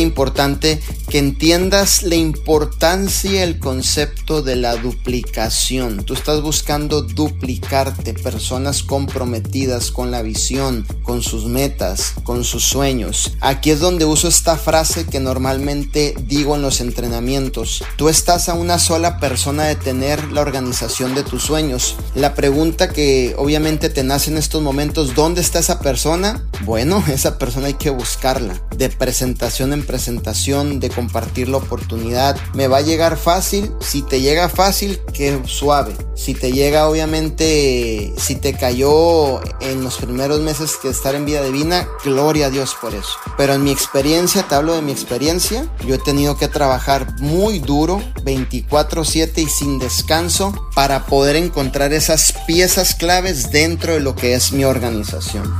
importante que entiendas la importancia el concepto de la duplicación. Tú estás buscando duplicarte, personas comprometidas con la visión, con sus metas, con sus sueños. Aquí es donde uso esta frase que normalmente digo en los entrenamientos. Tú estás a una sola persona de tener la organización de tus sueños. La pregunta que obviamente te nace en estos momentos, ¿dónde está esa persona? Bueno, esa persona hay que buscarla. De presentación en presentación, de compartir la oportunidad. ¿Me va a llegar fácil? Si te llega fácil, que suave. Si te llega obviamente, si te cayó en los primeros meses que estar en vida divina, gloria a Dios por eso. Pero en mi experiencia, te hablo de mi experiencia, yo he tenido que trabajar muy duro, 24/7 y sin descanso, para poder encontrar esas piezas claves dentro de lo que es mi organización.